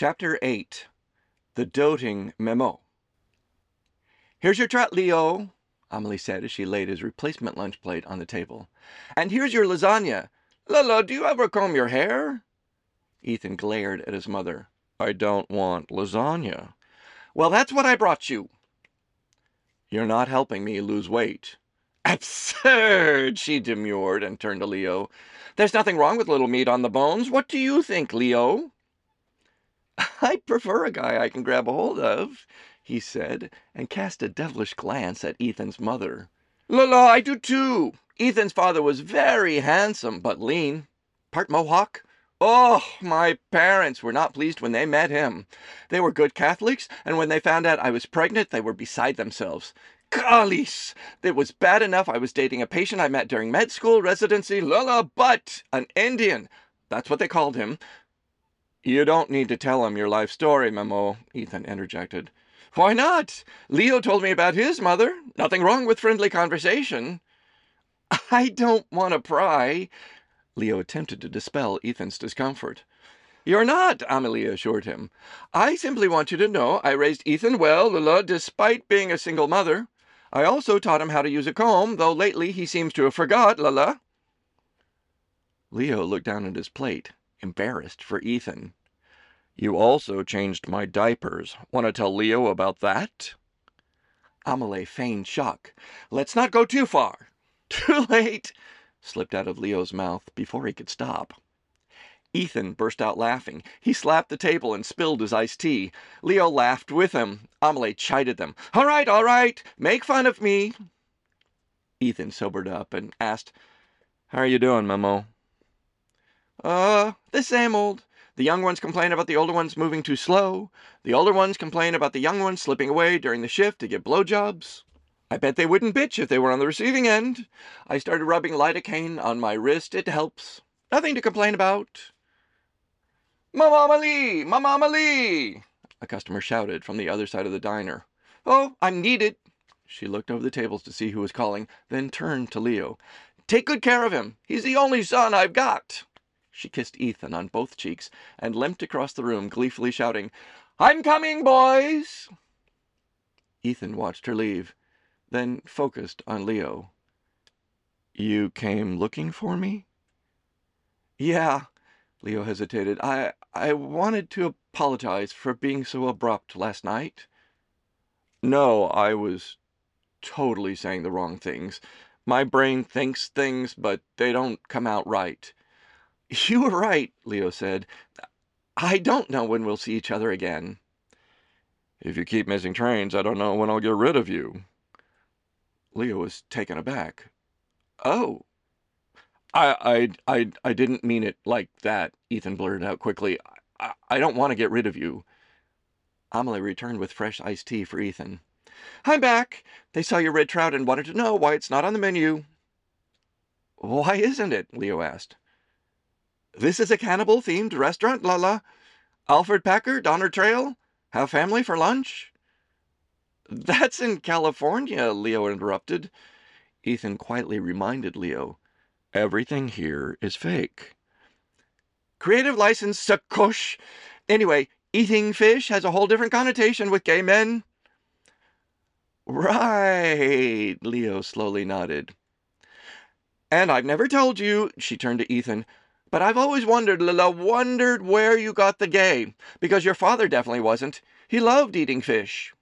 Chapter 8 The Doting Maman Here's your trot, Leo, Amelie said as she laid his replacement lunch plate on the table. And here's your lasagna. Lala, do you ever comb your hair? Ethan glared at his mother. I don't want lasagna. Well, that's what I brought you. You're not helping me lose weight. Absurd, she demurred and turned to Leo. There's nothing wrong with little meat on the bones. What do you think, Leo? I prefer a guy I can grab hold of, he said, and cast a devilish glance at Ethan's mother. La la, I do too. Ethan's father was very handsome, but lean. Part Mohawk. Oh, my parents were not pleased when they met him. They were good Catholics, and when they found out I was pregnant, they were beside themselves. Calice! It was bad enough I was dating a patient I met during med school residency, la la, but an Indian. That's what they called him. You don't need to tell him your life story, Maman, Ethan interjected. Why not? Leo told me about his mother. Nothing wrong with friendly conversation. I don't want to pry. Leo attempted to dispel Ethan's discomfort. You're not, Amelie assured him. I simply want you to know I raised Ethan well, Lula, despite being a single mother. I also taught him how to use a comb, though lately he seems to have forgot, Lala. Leo looked down at his plate, embarrassed for Ethan. You also changed my diapers. Want to tell Leo about that? Amelie feigned shock. Let's not go too far. Too late, slipped out of Leo's mouth before he could stop. Ethan burst out laughing. He slapped the table and spilled his iced tea. Leo laughed with him. Amelie chided them. All right, all right, make fun of me. Ethan sobered up and asked, How are you doing, Maman? Uh, the same old. The young ones complain about the older ones moving too slow. The older ones complain about the young ones slipping away during the shift to get blowjobs. I bet they wouldn't bitch if they were on the receiving end. I started rubbing lidocaine on my wrist. It helps. Nothing to complain about. Mama Amelie! Mama Amelie! A customer shouted from the other side of the diner. Oh, I'm needed. She looked over the tables to see who was calling, then turned to Leo. Take good care of him. He's the only son I've got. She kissed Ethan on both cheeks and limped across the room, gleefully shouting, I'm coming, boys! Ethan watched her leave, then focused on Leo. You came looking for me? Yeah, Leo hesitated. I I wanted to apologize for being so abrupt last night. No, I was totally saying the wrong things. My brain thinks things, but they don't come out right. You were right, Leo said. I don't know when we'll see each other again. If you keep missing trains, I don't know when I'll get rid of you. Leo was taken aback. Oh, I, I, I, I didn't mean it like that, Ethan blurted out quickly. I, I don't want to get rid of you. Amelie returned with fresh iced tea for Ethan. I'm back. They saw your red trout and wanted to know why it's not on the menu. Why isn't it? Leo asked. This is a cannibal-themed restaurant, Lala. Alfred Packer, Donner Trail. Have family for lunch? That's in California, Leo interrupted. Ethan quietly reminded Leo Everything here is fake. Creative license, Sakosh. Anyway, eating fish has a whole different connotation with gay men. Right, Leo slowly nodded. And I've never told you, she turned to Ethan, but I've always wondered, Lila, wondered where you got the gay, because your father definitely wasn't. He loved eating fish.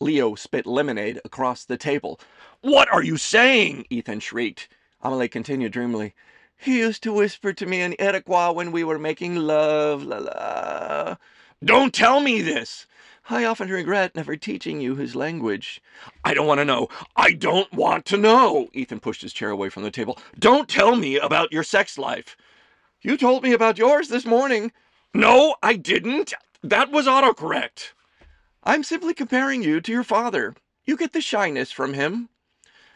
Leo spit lemonade across the table. What are you saying? Ethan shrieked. Amelie continued dreamily. He used to whisper to me in Iroquois when we were making love, la la. Don't tell me this! I often regret never teaching you his language. I don't want to know. I don't want to know. Ethan pushed his chair away from the table. Don't tell me about your sex life. You told me about yours this morning. No, I didn't. That was autocorrect. I'm simply comparing you to your father. You get the shyness from him.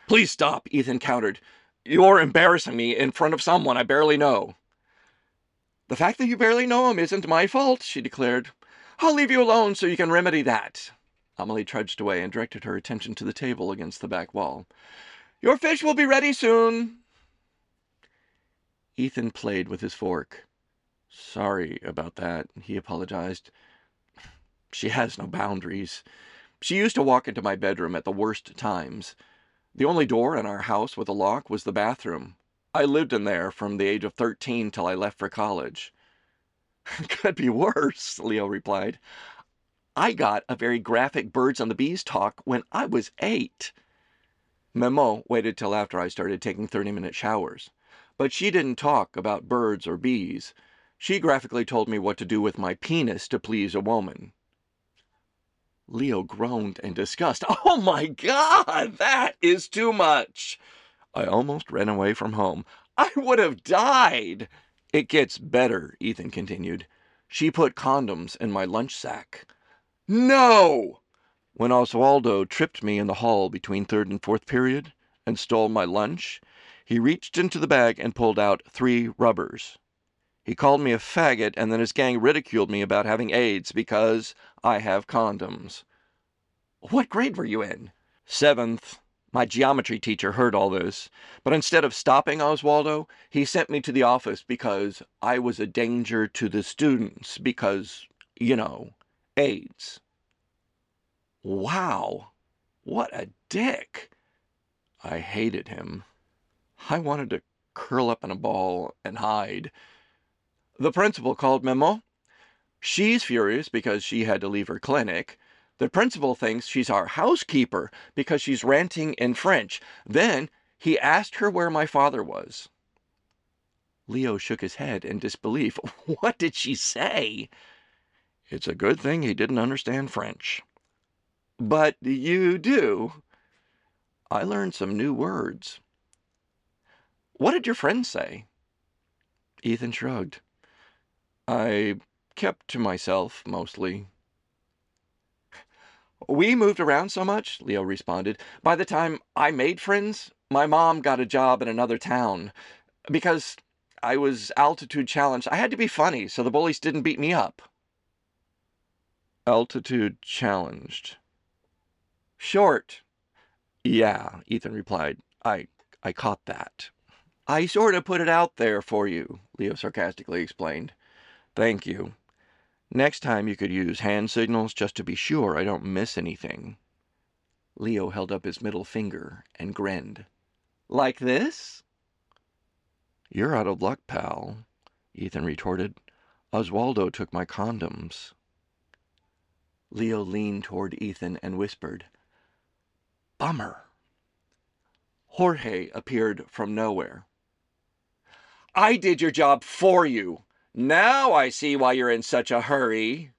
Please stop, Ethan countered. You're embarrassing me in front of someone I barely know. The fact that you barely know him isn't my fault, she declared. I'll leave you alone so you can remedy that. Amelie trudged away and directed her attention to the table against the back wall. Your fish will be ready soon. Ethan played with his fork. Sorry about that, he apologized. She has no boundaries. She used to walk into my bedroom at the worst times. The only door in our house with a lock was the bathroom. I lived in there from the age of 13 till I left for college. Could be worse, Leo replied. I got a very graphic birds on the bees talk when I was eight. Maman waited till after I started taking 30 minute showers. But she didn't talk about birds or bees. She graphically told me what to do with my penis to please a woman. Leo groaned in disgust. Oh my God, that is too much. I almost ran away from home. I would have died. It gets better, Ethan continued. She put condoms in my lunch sack. No! When Oswaldo tripped me in the hall between third and fourth period and stole my lunch, he reached into the bag and pulled out three rubbers. He called me a faggot, and then his gang ridiculed me about having AIDS because I have condoms. What grade were you in? Seventh. My geometry teacher heard all this, but instead of stopping Oswaldo, he sent me to the office because I was a danger to the students, because, you know, AIDS. Wow, what a dick. I hated him. I wanted to curl up in a ball and hide. The principal called Maman. She's furious because she had to leave her clinic. The principal thinks she's our housekeeper because she's ranting in French. Then he asked her where my father was. Leo shook his head in disbelief. What did she say? It's a good thing he didn't understand French. But you do. I learned some new words. What did your friend say? Ethan shrugged. I kept to myself mostly. We moved around so much, Leo responded. By the time I made friends, my mom got a job in another town. Because I was altitude challenged, I had to be funny so the bullies didn't beat me up. Altitude challenged. Short. Yeah, Ethan replied. I I caught that. I sort of put it out there for you, Leo sarcastically explained. Thank you. Next time you could use hand signals just to be sure I don't miss anything. Leo held up his middle finger and grinned. Like this? You're out of luck, pal, Ethan retorted. Oswaldo took my condoms. Leo leaned toward Ethan and whispered, Bummer. Jorge appeared from nowhere. I did your job for you. Now I see why you're in such a hurry.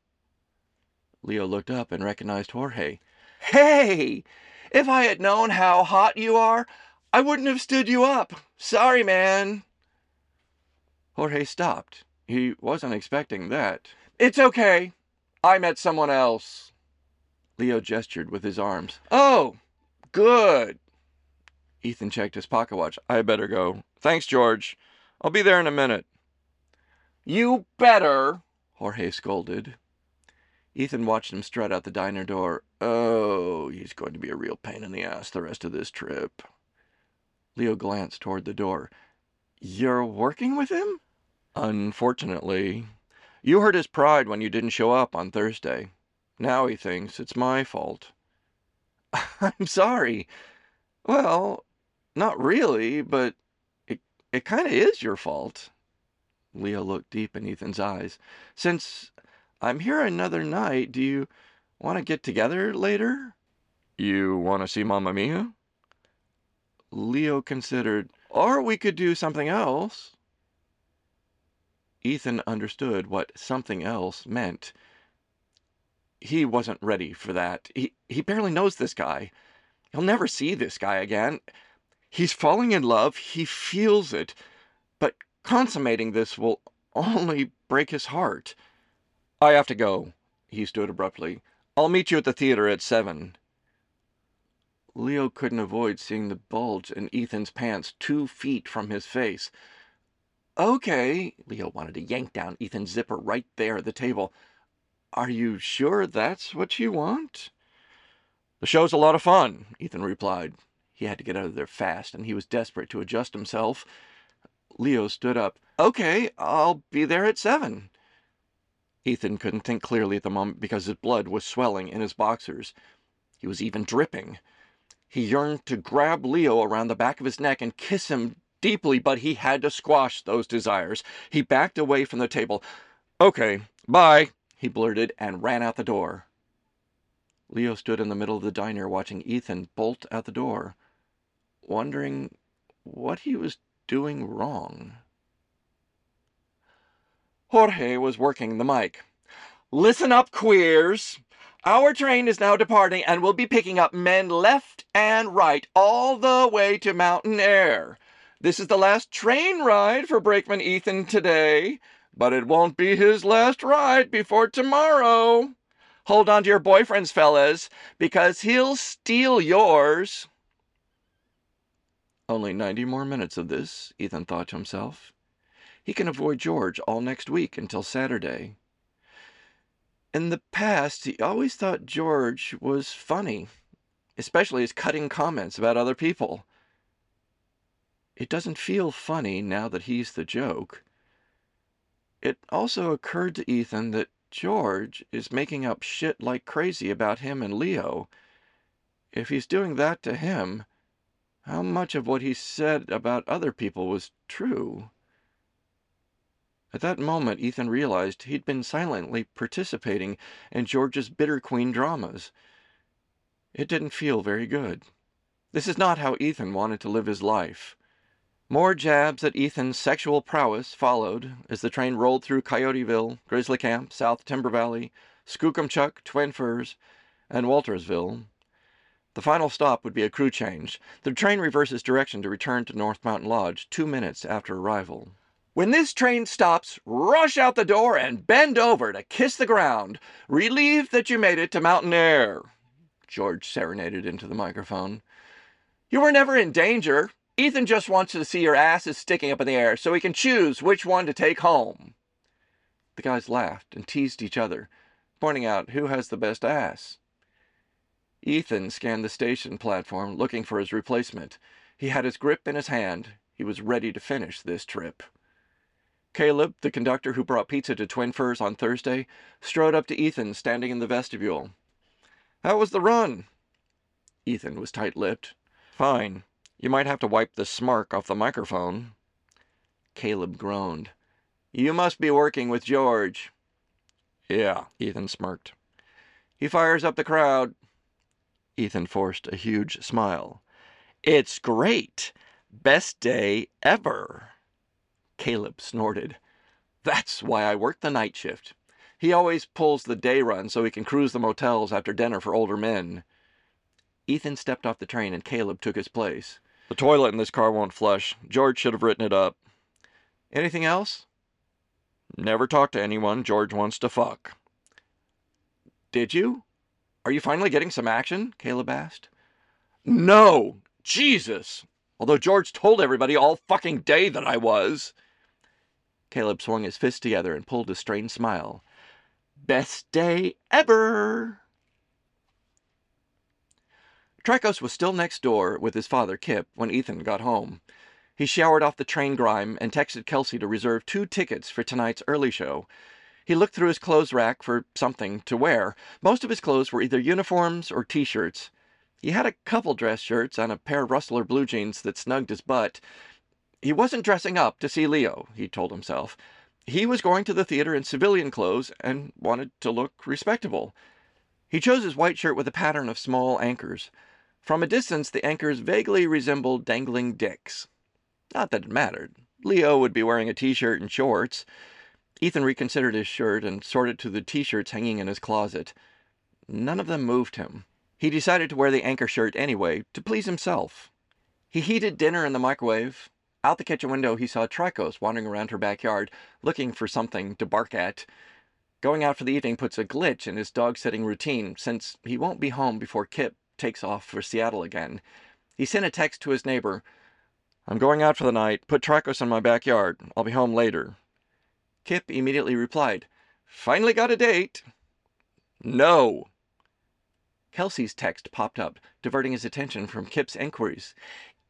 Leo looked up and recognized Jorge. Hey! If I had known how hot you are, I wouldn't have stood you up. Sorry, man. Jorge stopped. He wasn't expecting that. It's okay. I met someone else. Leo gestured with his arms. Oh, good. Ethan checked his pocket watch. I better go. Thanks, George. I'll be there in a minute. You better, Jorge scolded. Ethan watched him strut out the diner door. Oh, he's going to be a real pain in the ass the rest of this trip. Leo glanced toward the door. You're working with him? Unfortunately. You hurt his pride when you didn't show up on Thursday. Now he thinks it's my fault. I'm sorry. Well, not really, but it, kind of is your fault. Leo looked deep in Ethan's eyes. Since I'm here another night, do you want to get together later? You want to see Mamma Mia? Leo considered, or we could do something else. Ethan understood what something else meant. He wasn't ready for that. He, he barely knows this guy. He'll never see this guy again. He's falling in love. He feels it. But Consummating this will only break his heart. I have to go. He stood abruptly. I'll meet you at the theater at seven. Leo couldn't avoid seeing the bulge in Ethan's pants two feet from his face. Okay, Leo wanted to yank down Ethan's zipper right there at the table. Are you sure that's what you want? The show's a lot of fun, Ethan replied. He had to get out of there fast, and he was desperate to adjust himself. Leo stood up. Okay, I'll be there at seven. Ethan couldn't think clearly at the moment because his blood was swelling in his boxers. He was even dripping. He yearned to grab Leo around the back of his neck and kiss him deeply, but he had to squash those desires. He backed away from the table. Okay, bye, he blurted and ran out the door. Leo stood in the middle of the diner watching Ethan bolt out the door, wondering what he was doing wrong. Jorge was working the mic. Listen up, queers. Our train is now departing and will be picking up men left and right all the way to Mountain Air. This is the last train ride for Brakeman Ethan today, but it won't be his last ride before tomorrow. Hold on to your boyfriends, fellas, because he'll steal yours. Only 90 more minutes of this, Ethan thought to himself. He can avoid George all next week until Saturday. In the past, he always thought George was funny, especially his cutting comments about other people. It doesn't feel funny now that he's the joke. It also occurred to Ethan that George is making up shit like crazy about him and Leo. If he's doing that to him, how much of what he said about other people was true? At that moment, Ethan realized he'd been silently participating in George's Bitter Queen dramas. It didn't feel very good. This is not how Ethan wanted to live his life. More jabs at Ethan's sexual prowess followed as the train rolled through Coyoteville, Grizzly Camp, South Timber Valley, Skookumchuck, Twin Firs, and Waltersville. The final stop would be a crew change. The train reverses direction to return to North Mountain Lodge two minutes after arrival. When this train stops, rush out the door and bend over to kiss the ground, relieved that you made it to mountain air. George serenaded into the microphone. You were never in danger. Ethan just wants to see your asses sticking up in the air so he can choose which one to take home. The guys laughed and teased each other, pointing out who has the best ass. Ethan scanned the station platform looking for his replacement. He had his grip in his hand. He was ready to finish this trip. Caleb, the conductor who brought pizza to Twin Firs on Thursday, strode up to Ethan standing in the vestibule. How was the run? Ethan was tight lipped. Fine. You might have to wipe the smirk off the microphone. Caleb groaned. You must be working with George. Yeah, Ethan smirked. He fires up the crowd. Ethan forced a huge smile. It's great. Best day ever. Caleb snorted. That's why I work the night shift. He always pulls the day run so he can cruise the motels after dinner for older men. Ethan stepped off the train and Caleb took his place. The toilet in this car won't flush. George should have written it up. Anything else? Never talk to anyone George wants to fuck. Did you? Are you finally getting some action? Caleb asked. No! Jesus! Although George told everybody all fucking day that I was. Caleb swung his fists together and pulled a strained smile. Best day ever! Tricos was still next door with his father, Kip, when Ethan got home. He showered off the train grime and texted Kelsey to reserve two tickets for tonight's early show. He looked through his clothes rack for something to wear. Most of his clothes were either uniforms or t shirts. He had a couple dress shirts and a pair of rustler blue jeans that snugged his butt, he wasn't dressing up to see Leo, he told himself. He was going to the theater in civilian clothes and wanted to look respectable. He chose his white shirt with a pattern of small anchors. From a distance, the anchors vaguely resembled dangling dicks. Not that it mattered. Leo would be wearing a t shirt and shorts. Ethan reconsidered his shirt and sorted through the t shirts hanging in his closet. None of them moved him. He decided to wear the anchor shirt anyway, to please himself. He heated dinner in the microwave, out the kitchen window, he saw Tricos wandering around her backyard, looking for something to bark at. Going out for the evening puts a glitch in his dog sitting routine, since he won't be home before Kip takes off for Seattle again. He sent a text to his neighbor I'm going out for the night. Put Tricos in my backyard. I'll be home later. Kip immediately replied, Finally got a date. No. Kelsey's text popped up, diverting his attention from Kip's inquiries.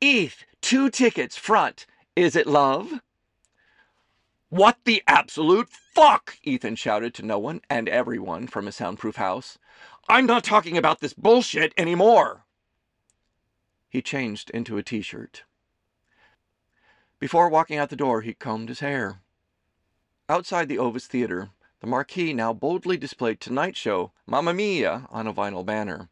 Eth, two tickets front. Is it love? What the absolute fuck? Ethan shouted to no one and everyone from his soundproof house. I'm not talking about this bullshit anymore. He changed into a t shirt. Before walking out the door, he combed his hair. Outside the Ovis Theater, the marquee now boldly displayed Tonight Show Mamma Mia on a vinyl banner.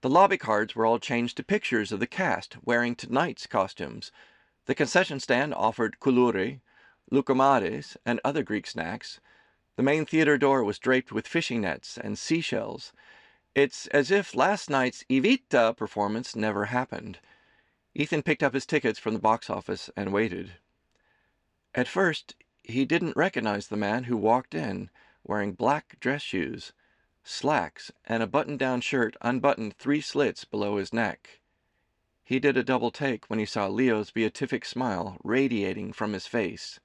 The lobby cards were all changed to pictures of the cast wearing tonight's costumes. The concession stand offered koulouri, loukoumades, and other Greek snacks. The main theater door was draped with fishing nets and seashells. It's as if last night's Evita performance never happened. Ethan picked up his tickets from the box office and waited. At first, he didn't recognize the man who walked in wearing black dress shoes, slacks, and a button down shirt unbuttoned three slits below his neck. He did a double take when he saw Leo's beatific smile radiating from his face.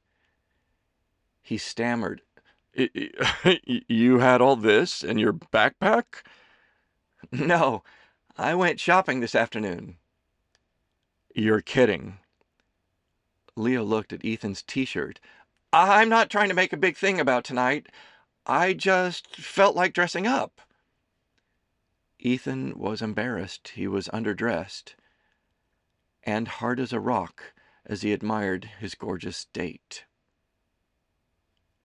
He stammered, You had all this in your backpack? No, I went shopping this afternoon. You're kidding. Leo looked at Ethan's t shirt. I'm not trying to make a big thing about tonight. I just felt like dressing up. Ethan was embarrassed. He was underdressed and hard as a rock as he admired his gorgeous date.